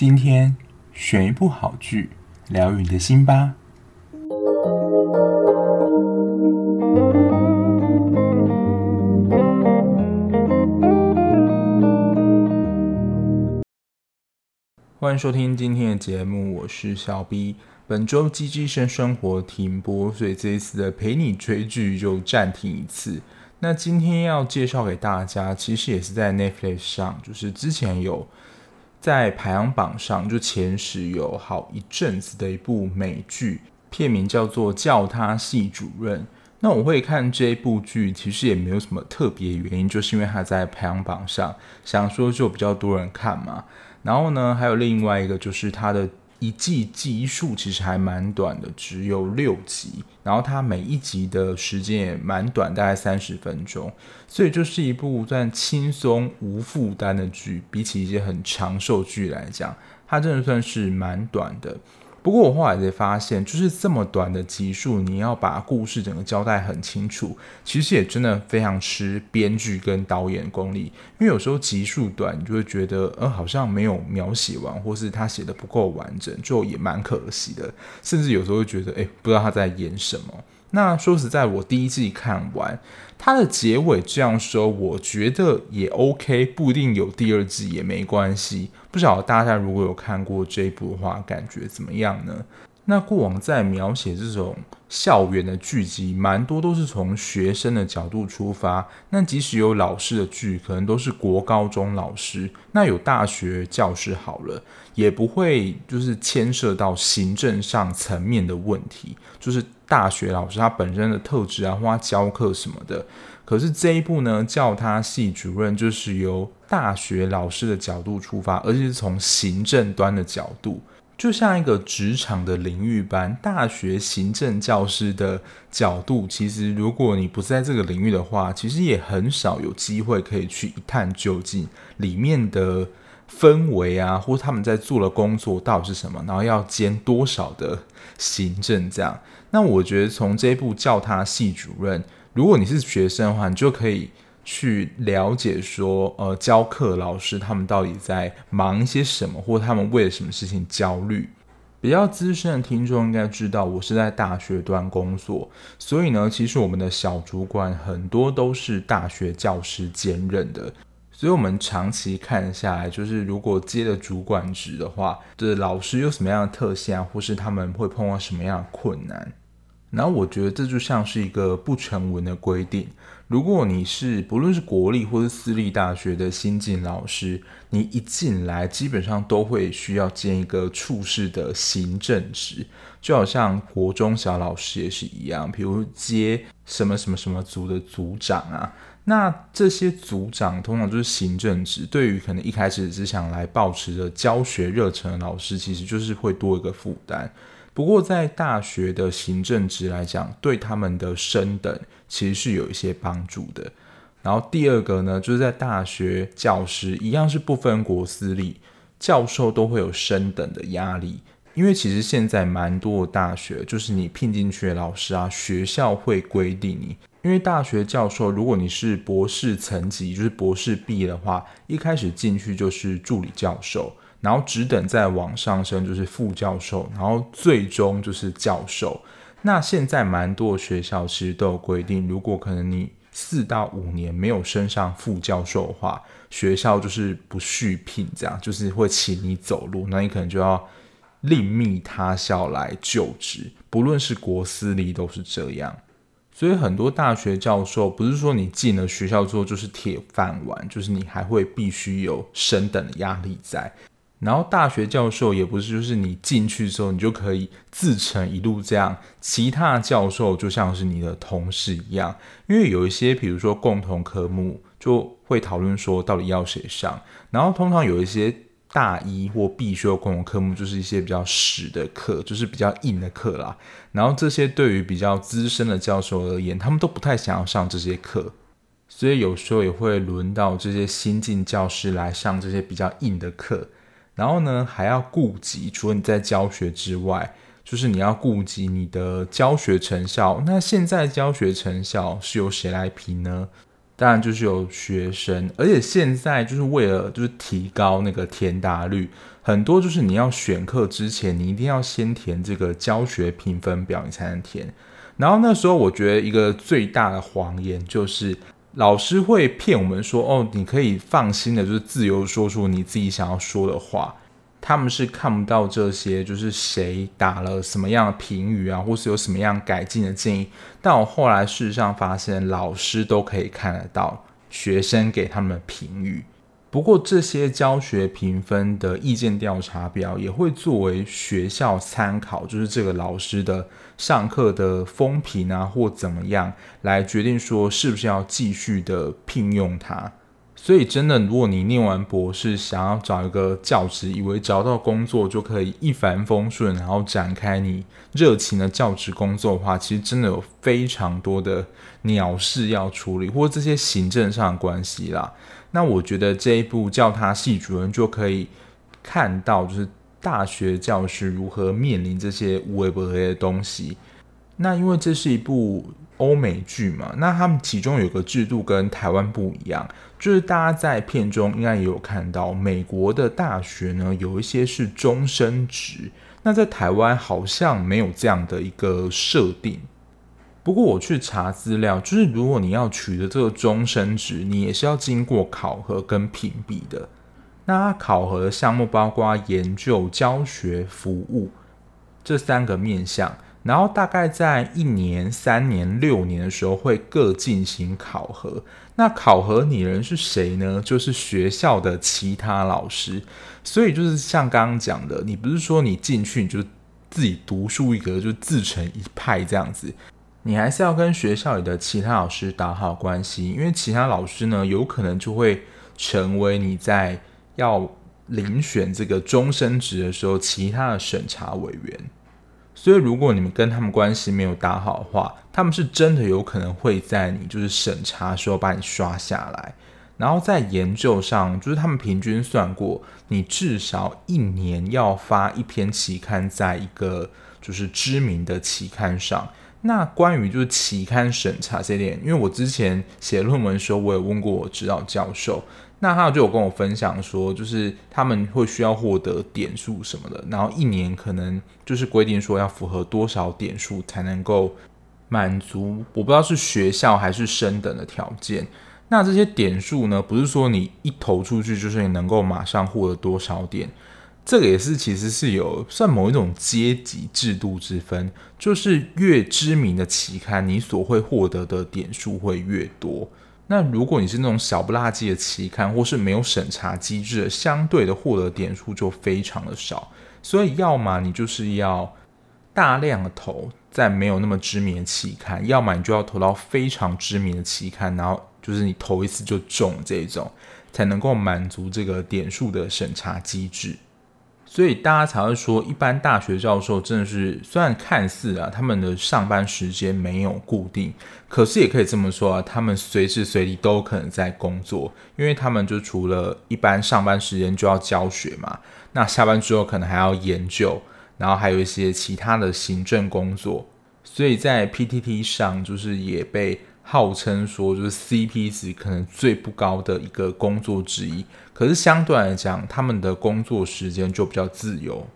今天选一部好剧，疗愈你的心吧。欢迎收听今天的节目，我是小 B。本周《机智生生活》停播，所以这一次的陪你追剧就暂停一次。那今天要介绍给大家，其实也是在 Netflix 上，就是之前有在排行榜上就前十有好一阵子的一部美剧，片名叫做《叫他系主任》。那我会看这部剧，其实也没有什么特别原因，就是因为它在排行榜上，想说就比较多人看嘛。然后呢，还有另外一个就是它的一季集数其实还蛮短的，只有六集。然后它每一集的时间也蛮短，大概三十分钟，所以就是一部算轻松无负担的剧。比起一些很长寿剧来讲，它真的算是蛮短的。不过我后来才发现，就是这么短的集数，你要把故事整个交代很清楚，其实也真的非常吃编剧跟导演功力。因为有时候集数短，你就会觉得，呃，好像没有描写完，或是他写的不够完整，就也蛮可惜的。甚至有时候会觉得，哎，不知道他在演什么。那说实在，我第一季看完，它的结尾这样说，我觉得也 OK，不一定有第二季也没关系。不晓得大家如果有看过这一部的话，感觉怎么样呢？那过往在描写这种校园的剧集，蛮多都是从学生的角度出发。那即使有老师的剧，可能都是国高中老师。那有大学教师好了，也不会就是牵涉到行政上层面的问题，就是大学老师他本身的特质啊，或他教课什么的。可是这一部呢，叫他系主任，就是由大学老师的角度出发，而且是从行政端的角度。就像一个职场的领域般，大学行政教师的角度，其实如果你不是在这个领域的话，其实也很少有机会可以去一探究竟里面的氛围啊，或他们在做的工作到底是什么，然后要兼多少的行政这样。那我觉得从这一部叫他系主任，如果你是学生的话，你就可以。去了解说，呃，教课老师他们到底在忙一些什么，或他们为了什么事情焦虑。比较资深的听众应该知道，我是在大学端工作，所以呢，其实我们的小主管很多都是大学教师兼任的，所以我们长期看下来，就是如果接了主管职的话，的老师有什么样的特性啊，或是他们会碰到什么样的困难。然后我觉得这就像是一个不成文的规定。如果你是不论是国立或是私立大学的新进老师，你一进来基本上都会需要兼一个处室的行政职，就好像国中小老师也是一样，比如接什么什么什么组的组长啊，那这些组长通常就是行政职，对于可能一开始只想来保持着教学热忱的老师，其实就是会多一个负担。不过，在大学的行政职来讲，对他们的升等其实是有一些帮助的。然后第二个呢，就是在大学教师一样是不分国私立，教授都会有升等的压力。因为其实现在蛮多的大学，就是你聘进去的老师啊，学校会规定你，因为大学教授，如果你是博士层级，就是博士毕业的话，一开始进去就是助理教授。然后只等再往上升就是副教授，然后最终就是教授。那现在蛮多学校其实都有规定，如果可能你四到五年没有升上副教授的话，学校就是不续聘，这样就是会请你走路，那你可能就要另觅他校来就职。不论是国私立都是这样，所以很多大学教授不是说你进了学校之后就是铁饭碗，就是你还会必须有升等的压力在。然后大学教授也不是，就是你进去之后，你就可以自成一路这样。其他教授就像是你的同事一样，因为有一些，比如说共同科目，就会讨论说到底要谁上。然后通常有一些大一或必修共同科目，就是一些比较死的课，就是比较硬的课啦。然后这些对于比较资深的教授而言，他们都不太想要上这些课，所以有时候也会轮到这些新进教师来上这些比较硬的课。然后呢，还要顾及，除了你在教学之外，就是你要顾及你的教学成效。那现在教学成效是由谁来评呢？当然就是由学生。而且现在就是为了就是提高那个填答率，很多就是你要选课之前，你一定要先填这个教学评分表，你才能填。然后那时候我觉得一个最大的谎言就是老师会骗我们说，哦，你可以放心的，就是自由说出你自己想要说的话。他们是看不到这些，就是谁打了什么样的评语啊，或是有什么样改进的建议。但我后来事实上发现，老师都可以看得到学生给他们的评语。不过这些教学评分的意见调查表也会作为学校参考，就是这个老师的上课的风评啊，或怎么样来决定说是不是要继续的聘用他。所以，真的，如果你念完博士，想要找一个教职，以为找到工作就可以一帆风顺，然后展开你热情的教职工作的话，其实真的有非常多的鸟事要处理，或这些行政上的关系啦。那我觉得这一部教他系主任就可以看到，就是大学教师如何面临这些无微不微的东西。那因为这是一部欧美剧嘛，那他们其中有个制度跟台湾不一样。就是大家在片中应该也有看到，美国的大学呢，有一些是终身职，那在台湾好像没有这样的一个设定。不过我去查资料，就是如果你要取得这个终身职，你也是要经过考核跟评比的。那考核项目包括研究、教学、服务这三个面向。然后大概在一年、三年、六年的时候会各进行考核。那考核你人是谁呢？就是学校的其他老师。所以就是像刚刚讲的，你不是说你进去你就自己独树一格，就自成一派这样子。你还是要跟学校里的其他老师打好关系，因为其他老师呢，有可能就会成为你在要遴选这个终身职的时候其他的审查委员。所以，如果你们跟他们关系没有打好的话，他们是真的有可能会在你就是审查时候把你刷下来。然后在研究上，就是他们平均算过，你至少一年要发一篇期刊在一个就是知名的期刊上。那关于就是期刊审查这点，因为我之前写论文的时候，我也问过我指导教授。那他就有跟我分享说，就是他们会需要获得点数什么的，然后一年可能就是规定说要符合多少点数才能够满足，我不知道是学校还是升等的条件。那这些点数呢，不是说你一投出去就是你能够马上获得多少点，这个也是其实是有算某一种阶级制度之分，就是越知名的期刊，你所会获得的点数会越多。那如果你是那种小不拉几的期刊，或是没有审查机制的，相对的获得点数就非常的少。所以，要么你就是要大量的投在没有那么知名的期刊，要么你就要投到非常知名的期刊，然后就是你投一次就中这种，才能够满足这个点数的审查机制。所以大家才会说，一般大学教授真的是，虽然看似啊，他们的上班时间没有固定，可是也可以这么说啊，他们随时随地都可能在工作，因为他们就除了一般上班时间就要教学嘛，那下班之后可能还要研究，然后还有一些其他的行政工作，所以在 PTT 上就是也被。号称说就是 CP 值可能最不高的一个工作之一，可是相对来讲，他们的工作时间就比较自由。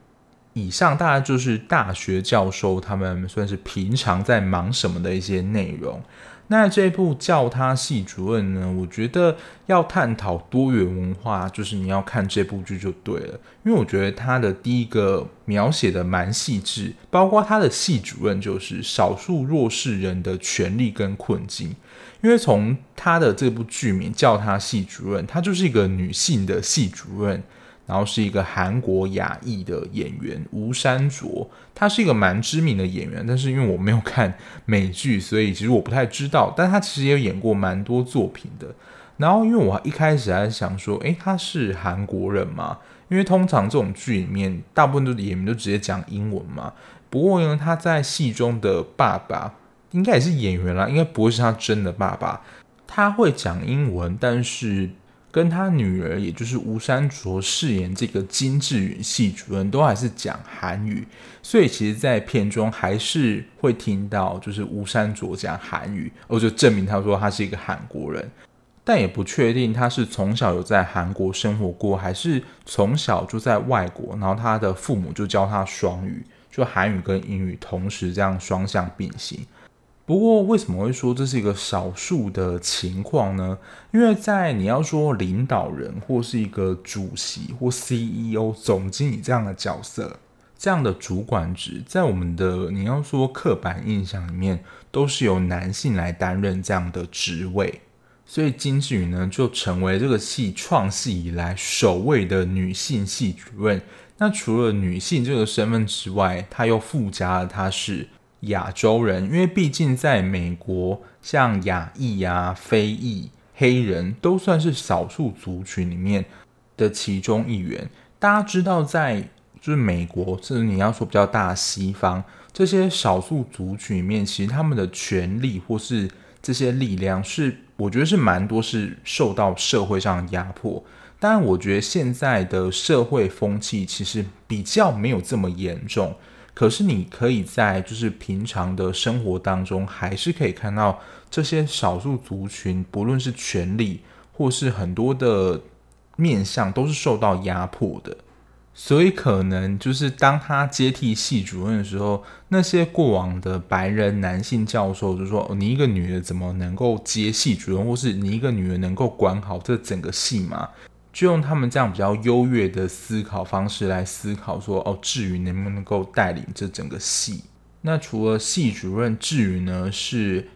以上大概就是大学教授他们算是平常在忙什么的一些内容。那这部叫他系主任呢，我觉得要探讨多元文化，就是你要看这部剧就对了，因为我觉得他的第一个描写的蛮细致，包括他的系主任就是少数弱势人的权利跟困境，因为从他的这部剧名叫他系主任，他就是一个女性的系主任。然后是一个韩国亚裔的演员吴山卓，他是一个蛮知名的演员，但是因为我没有看美剧，所以其实我不太知道。但他其实也有演过蛮多作品的。然后因为我一开始还想说，诶，他是韩国人嘛？因为通常这种剧里面大部分都演员都直接讲英文嘛。不过呢，他在戏中的爸爸应该也是演员啦，应该不会是他真的爸爸。他会讲英文，但是。跟他女儿，也就是吴山卓饰演这个金智允系主任，都还是讲韩语，所以其实，在片中还是会听到，就是吴山卓讲韩语，我就证明他说他是一个韩国人。但也不确定他是从小有在韩国生活过，还是从小就在外国，然后他的父母就教他双语，就韩语跟英语同时这样双向并行。不过，为什么会说这是一个少数的情况呢？因为在你要说领导人或是一个主席或 CEO 总经理这样的角色，这样的主管职，在我们的你要说刻板印象里面，都是由男性来担任这样的职位，所以金智宇呢就成为这个系创系以来首位的女性系主任。那除了女性这个身份之外，她又附加了她是。亚洲人，因为毕竟在美国，像亚裔啊、非裔、黑人都算是少数族群里面的其中一员。大家知道，在就是美国，甚至你要说比较大西方，这些少数族群里面，其实他们的权利或是这些力量是，我觉得是蛮多是受到社会上压迫。当然，我觉得现在的社会风气其实比较没有这么严重。可是你可以在就是平常的生活当中，还是可以看到这些少数族群，不论是权利或是很多的面向，都是受到压迫的。所以可能就是当他接替系主任的时候，那些过往的白人男性教授就说：“你一个女的怎么能够接系主任，或是你一个女人能够管好这整个系吗？”就用他们这样比较优越的思考方式来思考说，哦，智宇能不能够带领这整个系？那除了系主任智宇呢是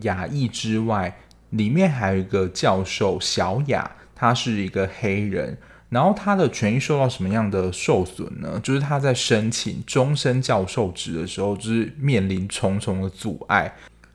亚裔之外，里面还有一个教授小雅，他是一个黑人，然后他的权益受到什么样的受损呢？就是他在申请终身教授职的时候，就是面临重重的阻碍，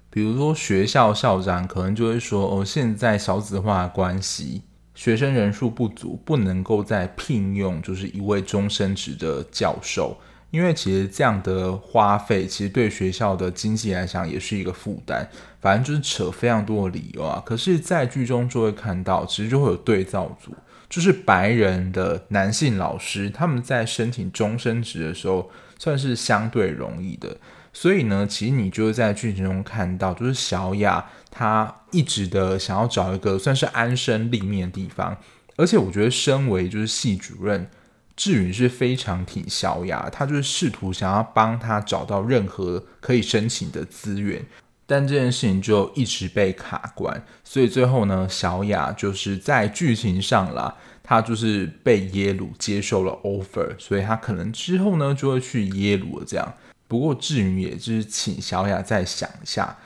比如说学校校长可能就会说哦，现在少子化关系。学生人数不足，不能够再聘用就是一位终身职的教授，因为其实这样的花费，其实对学校的经济来讲也是一个负担。反正就是扯非常多的理由啊。可是，在剧中就会看到，其实就会有对照组，就是白人的男性老师，他们在申请终身职的时候，算是相对容易的。所以呢，其实你就会在剧情中看到，就是小雅她一直的想要找一个算是安身立命的地方，而且我觉得身为就是系主任，志宇是非常挺小雅，他就是试图想要帮他找到任何可以申请的资源，但这件事情就一直被卡关，所以最后呢，小雅就是在剧情上啦，他就是被耶鲁接受了 offer，所以他可能之后呢就会去耶鲁这样。不过至于也就是请小雅再想一下，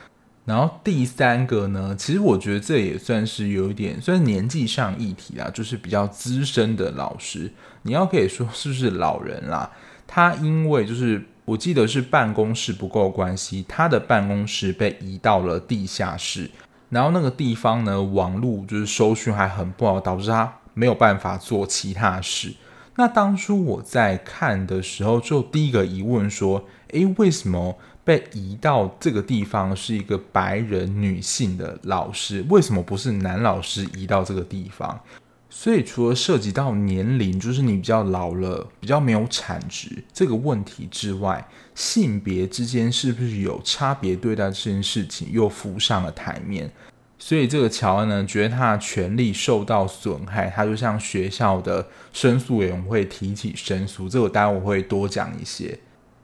然后第三个呢，其实我觉得这也算是有一点，算是年纪上议题啦，就是比较资深的老师，你要可以说是不是老人啦？他因为就是我记得是办公室不够关系，他的办公室被移到了地下室，然后那个地方呢，网络就是收讯还很不好，导致他没有办法做其他事。那当初我在看的时候，就第一个疑问说，诶，为什么被移到这个地方是一个白人女性的老师？为什么不是男老师移到这个地方？所以除了涉及到年龄，就是你比较老了，比较没有产值这个问题之外，性别之间是不是有差别对待这件事情又浮上了台面？所以这个乔恩呢，觉得他的权利受到损害，他就向学校的申诉委员会提起申诉。这个待会我会多讲一些。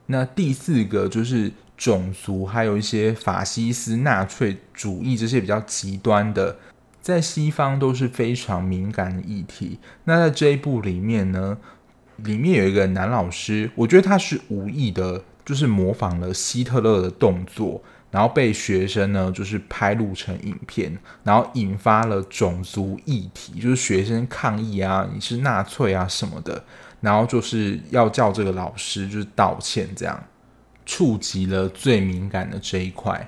那第四个就是种族，还有一些法西斯、纳粹主义这些比较极端的，在西方都是非常敏感的议题。那在这一部里面呢，里面有一个男老师，我觉得他是无意的，就是模仿了希特勒的动作。然后被学生呢，就是拍录成影片，然后引发了种族议题，就是学生抗议啊，你是纳粹啊什么的，然后就是要叫这个老师就是道歉，这样触及了最敏感的这一块。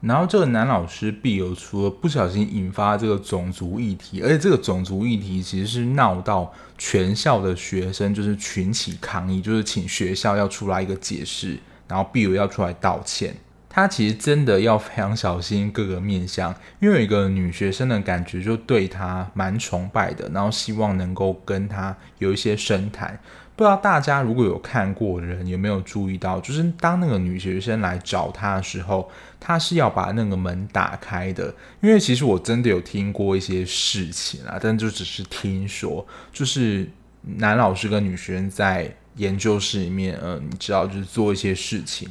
然后这个男老师毕尔除了不小心引发这个种族议题，而且这个种族议题其实是闹到全校的学生就是群起抗议，就是请学校要出来一个解释，然后毕尔要出来道歉。他其实真的要非常小心各个面向，因为有一个女学生的感觉就对他蛮崇拜的，然后希望能够跟他有一些深谈。不知道大家如果有看过的人有没有注意到，就是当那个女学生来找他的时候，他是要把那个门打开的。因为其实我真的有听过一些事情啊，但就只是听说，就是男老师跟女学生在研究室里面，呃，你知道，就是做一些事情。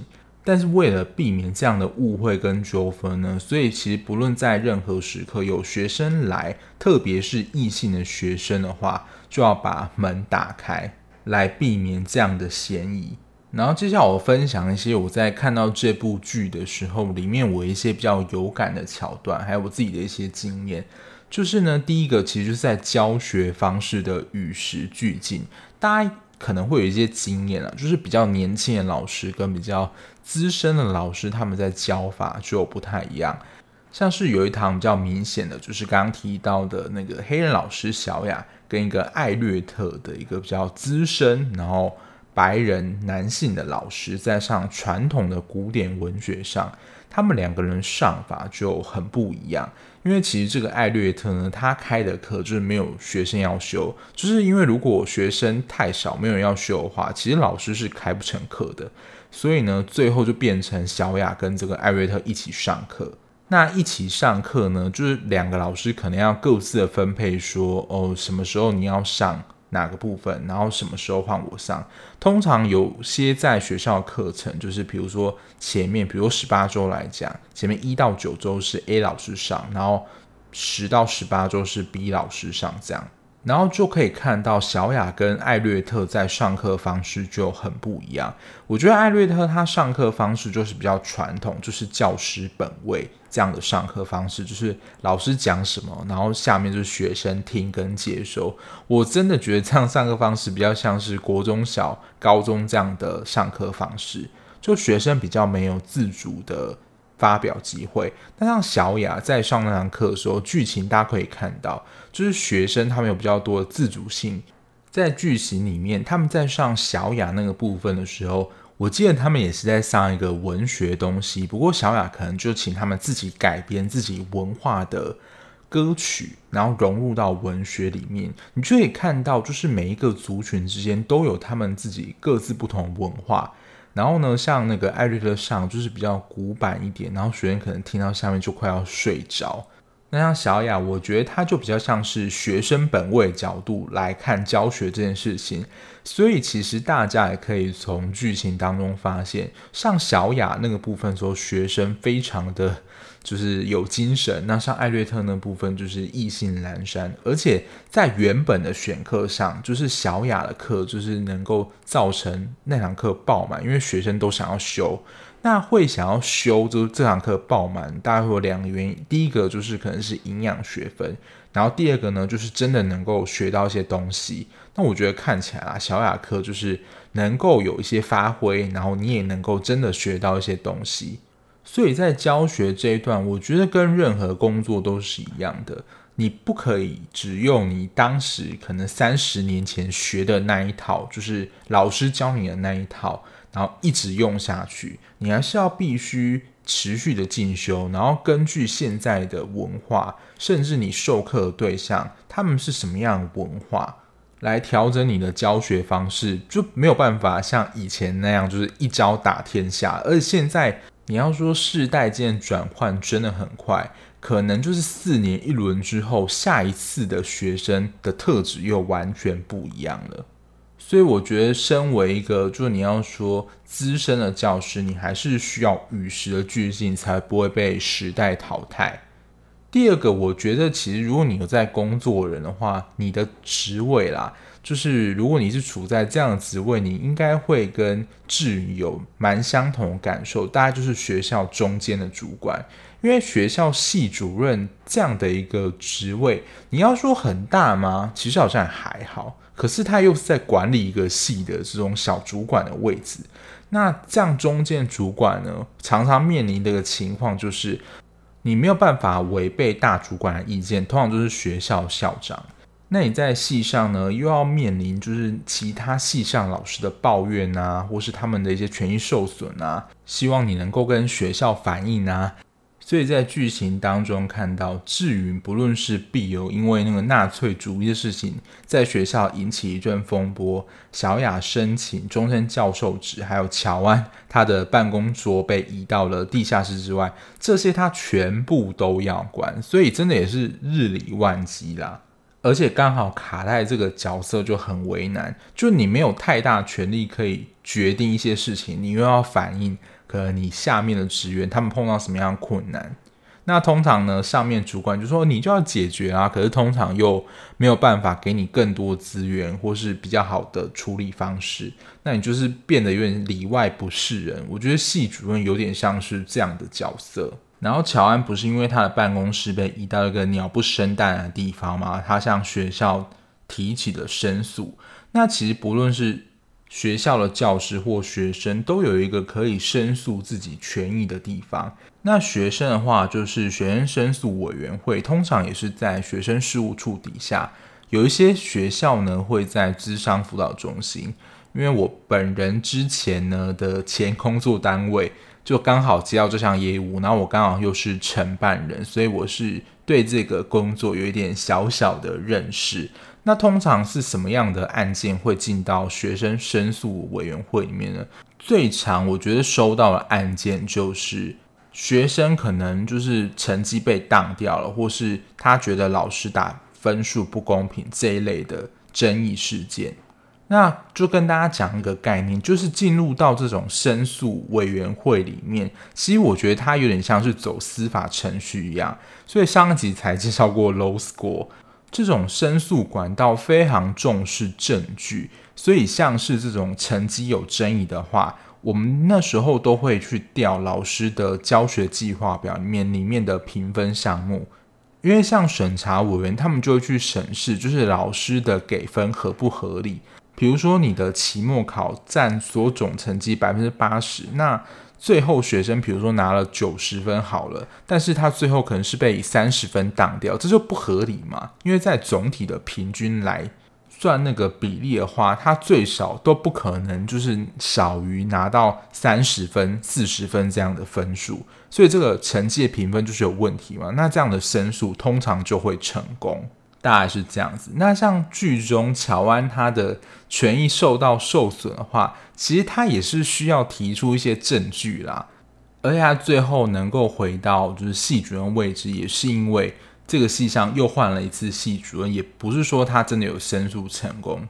但是为了避免这样的误会跟纠纷呢，所以其实不论在任何时刻有学生来，特别是异性的学生的话，就要把门打开，来避免这样的嫌疑。然后接下来我分享一些我在看到这部剧的时候，里面我一些比较有感的桥段，还有我自己的一些经验。就是呢，第一个其实就是在教学方式的与时俱进，大家可能会有一些经验啊，就是比较年轻的老师跟比较资深的老师，他们在教法就不太一样。像是有一堂比较明显的，就是刚刚提到的那个黑人老师小雅，跟一个艾略特的一个比较资深，然后白人男性的老师，在上传统的古典文学上，他们两个人上法就很不一样。因为其实这个艾略特呢，他开的课就是没有学生要修，就是因为如果学生太少，没有人要修的话，其实老师是开不成课的。所以呢，最后就变成小雅跟这个艾略特一起上课。那一起上课呢，就是两个老师可能要各自的分配说，哦，什么时候你要上哪个部分，然后什么时候换我上。通常有些在学校课程，就是比如说前面，比如十八周来讲，前面一到九周是 A 老师上，然后十到十八周是 B 老师上，这样，然后就可以看到小雅跟艾略特在上课方式就很不一样。我觉得艾略特他上课方式就是比较传统，就是教师本位。这样的上课方式，就是老师讲什么，然后下面就是学生听跟接收。我真的觉得这样上课方式比较像是国中小、高中这样的上课方式，就学生比较没有自主的发表机会。但像小雅在上那堂课的时候，剧情大家可以看到，就是学生他们有比较多的自主性，在剧情里面，他们在上小雅那个部分的时候。我记得他们也是在上一个文学东西，不过小雅可能就请他们自己改编自己文化的歌曲，然后融入到文学里面。你就可以看到，就是每一个族群之间都有他们自己各自不同的文化。然后呢，像那个艾瑞特上就是比较古板一点，然后学生可能听到下面就快要睡着。那像小雅，我觉得她就比较像是学生本位角度来看教学这件事情，所以其实大家也可以从剧情当中发现，像小雅那个部分说学生非常的就是有精神，那像艾略特那部分就是意兴阑珊，而且在原本的选课上，就是小雅的课就是能够造成那堂课爆满，因为学生都想要修。那会想要修就是这堂课爆满，大概会有两个原因。第一个就是可能是营养学分，然后第二个呢就是真的能够学到一些东西。那我觉得看起来啊，小雅课就是能够有一些发挥，然后你也能够真的学到一些东西。所以在教学这一段，我觉得跟任何工作都是一样的，你不可以只用你当时可能三十年前学的那一套，就是老师教你的那一套。然后一直用下去，你还是要必须持续的进修，然后根据现在的文化，甚至你授课的对象他们是什么样的文化，来调整你的教学方式，就没有办法像以前那样就是一招打天下。而且现在你要说世代间转换真的很快，可能就是四年一轮之后，下一次的学生的特质又完全不一样了。所以我觉得，身为一个，就是你要说资深的教师，你还是需要与时的俱进，才不会被时代淘汰。第二个，我觉得其实如果你有在工作人的话，你的职位啦，就是如果你是处在这样的职位，你应该会跟志宇有蛮相同的感受，大概就是学校中间的主管，因为学校系主任这样的一个职位，你要说很大吗？其实好像还好。可是他又是在管理一个系的这种小主管的位置，那这样中间主管呢，常常面临的一个情况就是，你没有办法违背大主管的意见，通常就是学校校长。那你在系上呢，又要面临就是其他系上老师的抱怨啊，或是他们的一些权益受损啊，希望你能够跟学校反映啊。所以在剧情当中看到志云，不论是碧游因为那个纳粹主义的事情在学校引起一阵风波，小雅申请终身教授职，还有乔安他的办公桌被移到了地下室之外，这些他全部都要管，所以真的也是日理万机啦。而且刚好卡在这个角色就很为难，就你没有太大权力可以决定一些事情，你又要反映。可能你下面的职员他们碰到什么样的困难，那通常呢，上面主管就说你就要解决啊，可是通常又没有办法给你更多资源或是比较好的处理方式，那你就是变得有点里外不是人。我觉得系主任有点像是这样的角色。然后乔安不是因为他的办公室被移到一个鸟不生蛋的地方吗？他向学校提起了申诉。那其实不论是学校的教师或学生都有一个可以申诉自己权益的地方。那学生的话，就是学生申诉委员会，通常也是在学生事务处底下。有一些学校呢，会在智商辅导中心。因为我本人之前呢的前工作单位就刚好接到这项业务，然后我刚好又是承办人，所以我是对这个工作有一点小小的认识。那通常是什么样的案件会进到学生申诉委员会里面呢？最常我觉得收到的案件就是学生可能就是成绩被当掉了，或是他觉得老师打分数不公平这一类的争议事件。那就跟大家讲一个概念，就是进入到这种申诉委员会里面，其实我觉得它有点像是走司法程序一样。所以上一集才介绍过 low School。这种申诉管道非常重视证据，所以像是这种成绩有争议的话，我们那时候都会去调老师的教学计划表里面里面的评分项目，因为像审查委员他们就会去审视，就是老师的给分合不合理。比如说你的期末考占所总成绩百分之八十，那最后学生比如说拿了九十分好了，但是他最后可能是被三十分挡掉，这就不合理嘛。因为在总体的平均来算那个比例的话，他最少都不可能就是少于拿到三十分、四十分这样的分数，所以这个成绩的评分就是有问题嘛。那这样的申诉通常就会成功。大概是这样子。那像剧中乔安他的权益受到受损的话，其实他也是需要提出一些证据啦。而且他最后能够回到就是系主任位置，也是因为这个系上又换了一次系主任，也不是说他真的有申诉成功。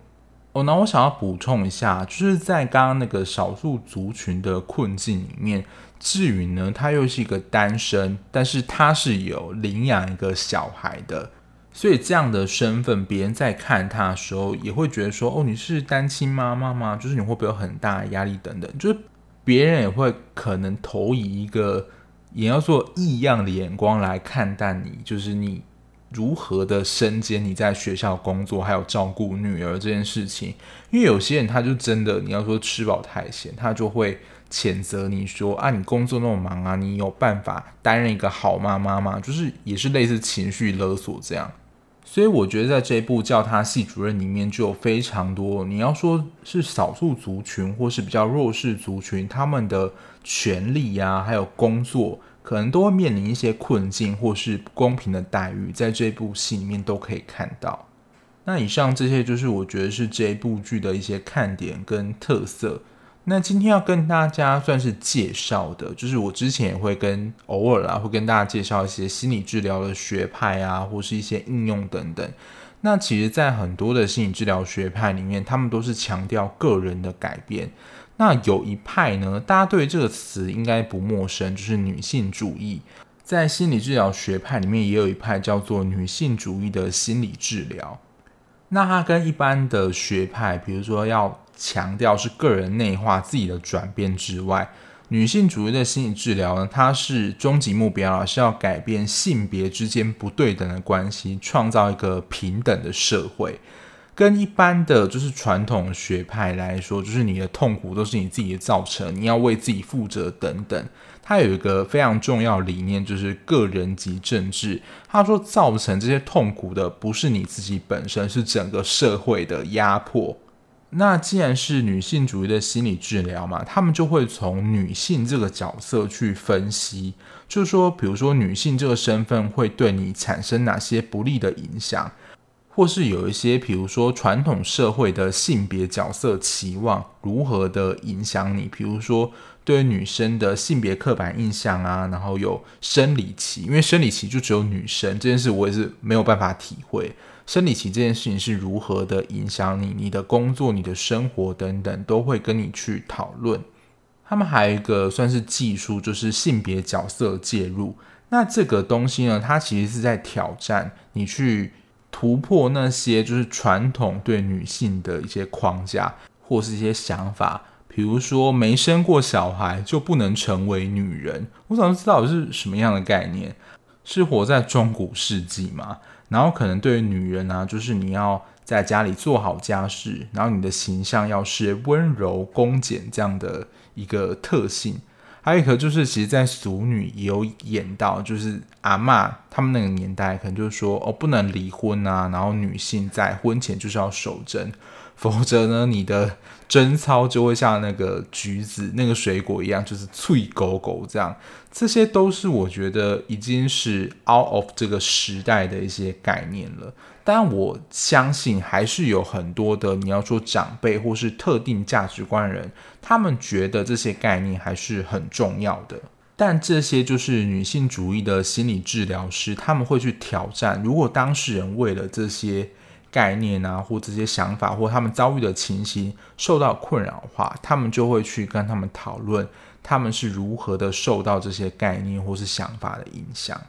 哦，那我想要补充一下，就是在刚刚那个少数族群的困境里面，智云呢，他又是一个单身，但是他是有领养一个小孩的。所以这样的身份，别人在看他的时候，也会觉得说：“哦，你是单亲妈妈吗？就是你会不会有很大的压力等等？”就是别人也会可能投以一个也要做异样的眼光来看待你，就是你如何的身兼你在学校工作，还有照顾女儿这件事情。因为有些人他就真的你要说吃饱太闲，他就会谴责你说：“啊，你工作那么忙啊，你有办法担任一个好妈妈吗？”就是也是类似情绪勒索这样。所以我觉得在这部叫他系主任里面就有非常多，你要说是少数族群或是比较弱势族群，他们的权利呀，还有工作，可能都会面临一些困境或是不公平的待遇，在这部戏里面都可以看到。那以上这些就是我觉得是这部剧的一些看点跟特色。那今天要跟大家算是介绍的，就是我之前也会跟偶尔啦，会跟大家介绍一些心理治疗的学派啊，或是一些应用等等。那其实，在很多的心理治疗学派里面，他们都是强调个人的改变。那有一派呢，大家对这个词应该不陌生，就是女性主义。在心理治疗学派里面，也有一派叫做女性主义的心理治疗。那它跟一般的学派，比如说要强调是个人内化自己的转变之外，女性主义的心理治疗呢，它是终极目标啊，是要改变性别之间不对等的关系，创造一个平等的社会。跟一般的就是传统学派来说，就是你的痛苦都是你自己的造成，你要为自己负责等等。它有一个非常重要理念，就是个人及政治。他说，造成这些痛苦的不是你自己本身，是整个社会的压迫。那既然是女性主义的心理治疗嘛，他们就会从女性这个角色去分析，就是说，比如说女性这个身份会对你产生哪些不利的影响，或是有一些，比如说传统社会的性别角色期望如何的影响你，比如说对女生的性别刻板印象啊，然后有生理期，因为生理期就只有女生这件事，我也是没有办法体会。生理期这件事情是如何的影响你、你的工作、你的生活等等，都会跟你去讨论。他们还有一个算是技术，就是性别角色介入。那这个东西呢，它其实是在挑战你去突破那些就是传统对女性的一些框架或是一些想法，比如说没生过小孩就不能成为女人。我想知道是什么样的概念？是活在中古世纪吗？然后可能对于女人啊，就是你要在家里做好家事，然后你的形象要是温柔恭俭这样的一个特性。还有一个就是，其实，在俗女也有演到，就是阿嬷他们那个年代，可能就是说哦，不能离婚啊，然后女性在婚前就是要守贞，否则呢，你的贞操就会像那个橘子那个水果一样，就是脆狗狗这样。这些都是我觉得已经是 out of 这个时代的一些概念了。但我相信还是有很多的你要说长辈或是特定价值观人，他们觉得这些概念还是很重要的。但这些就是女性主义的心理治疗师，他们会去挑战，如果当事人为了这些概念啊，或这些想法，或他们遭遇的情形受到困扰的话，他们就会去跟他们讨论。他们是如何的受到这些概念或是想法的影响，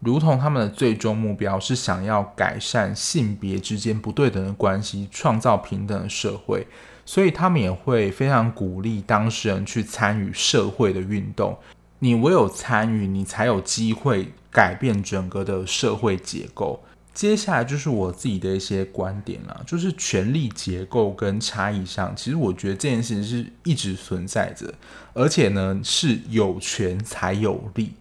如同他们的最终目标是想要改善性别之间不对等的关系，创造平等的社会，所以他们也会非常鼓励当事人去参与社会的运动。你唯有参与，你才有机会改变整个的社会结构。接下来就是我自己的一些观点了，就是权力结构跟差异上，其实我觉得这件事情是一直存在着，而且呢是有权才有力，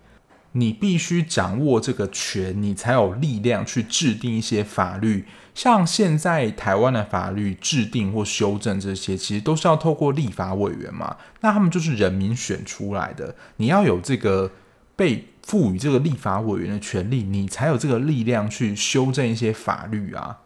你必须掌握这个权，你才有力量去制定一些法律。像现在台湾的法律制定或修正这些，其实都是要透过立法委员嘛，那他们就是人民选出来的，你要有这个被。赋予这个立法委员的权利，你才有这个力量去修正一些法律啊。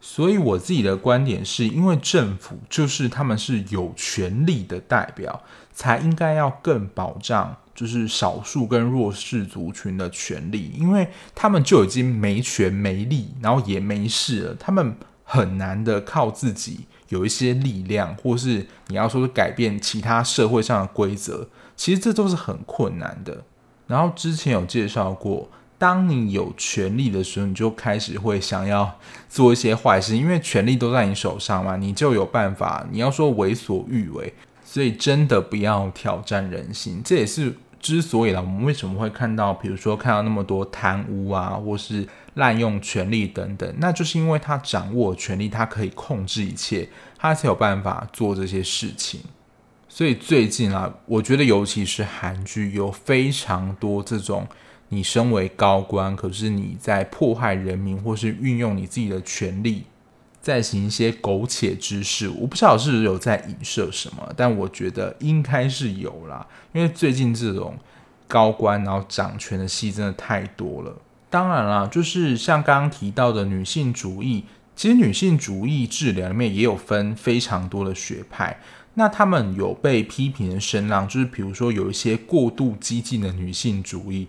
所以我自己的观点是，因为政府就是他们是有权力的代表，才应该要更保障就是少数跟弱势族群的权利，因为他们就已经没权没力，然后也没势了，他们很难的靠自己有一些力量，或是你要说是改变其他社会上的规则，其实这都是很困难的。然后之前有介绍过，当你有权力的时候，你就开始会想要做一些坏事，因为权力都在你手上嘛，你就有办法。你要说为所欲为，所以真的不要挑战人心。这也是之所以啦，我们为什么会看到，比如说看到那么多贪污啊，或是滥用权力等等，那就是因为他掌握权力，他可以控制一切，他才有办法做这些事情。所以最近啊，我觉得尤其是韩剧有非常多这种，你身为高官，可是你在迫害人民，或是运用你自己的权力，在行一些苟且之事。我不知道是不是有在影射什么，但我觉得应该是有啦。因为最近这种高官然后掌权的戏真的太多了。当然啦，就是像刚刚提到的女性主义，其实女性主义治疗里面也有分非常多的学派。那他们有被批评的声浪，就是比如说有一些过度激进的女性主义，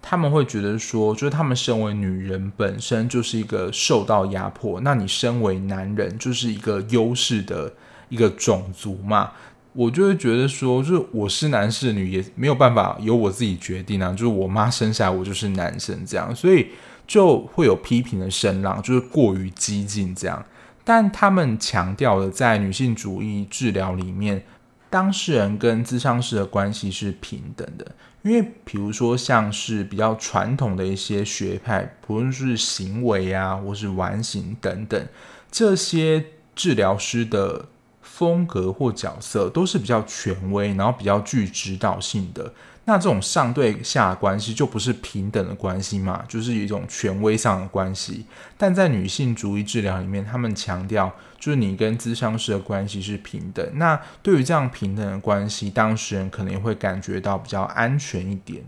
他们会觉得说，就是他们身为女人本身就是一个受到压迫，那你身为男人就是一个优势的一个种族嘛，我就会觉得说，就是我是男是女也没有办法由我自己决定啊，就是我妈生下来我就是男生这样，所以就会有批评的声浪，就是过于激进这样。但他们强调的，在女性主义治疗里面，当事人跟咨商师的关系是平等的。因为，比如说像是比较传统的一些学派，不论是行为啊，或是完形等等，这些治疗师的风格或角色都是比较权威，然后比较具指导性的。那这种上对下关系就不是平等的关系嘛，就是一种权威上的关系。但在女性主义治疗里面，他们强调就是你跟咨商师的关系是平等。那对于这样平等的关系，当事人可能也会感觉到比较安全一点。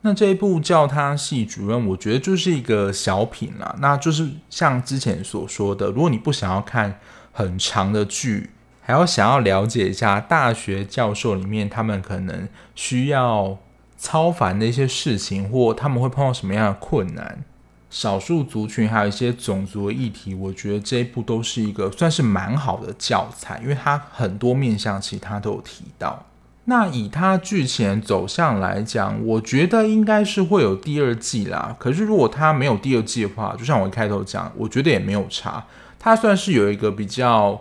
那这一部叫他系主任，我觉得就是一个小品啦。那就是像之前所说的，如果你不想要看很长的剧，还要想要了解一下大学教授里面他们可能需要操烦的一些事情，或他们会碰到什么样的困难，少数族群还有一些种族的议题，我觉得这一部都是一个算是蛮好的教材，因为它很多面向其他都有提到。那以它剧情走向来讲，我觉得应该是会有第二季啦。可是如果它没有第二季的话，就像我开头讲，我觉得也没有差。它算是有一个比较，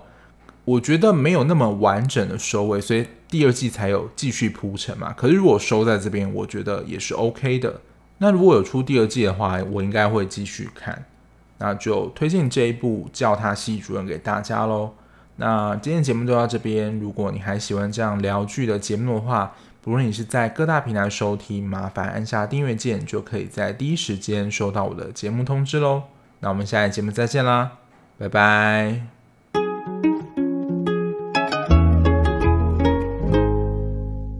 我觉得没有那么完整的收尾，所以第二季才有继续铺陈嘛。可是如果收在这边，我觉得也是 OK 的。那如果有出第二季的话，我应该会继续看。那就推荐这一部叫他系主任给大家喽。那今天节目就到这边。如果你还喜欢这样聊剧的节目的话，不论你是在各大平台收听，麻烦按下订阅键，就可以在第一时间收到我的节目通知喽。那我们下一节目再见啦，拜拜。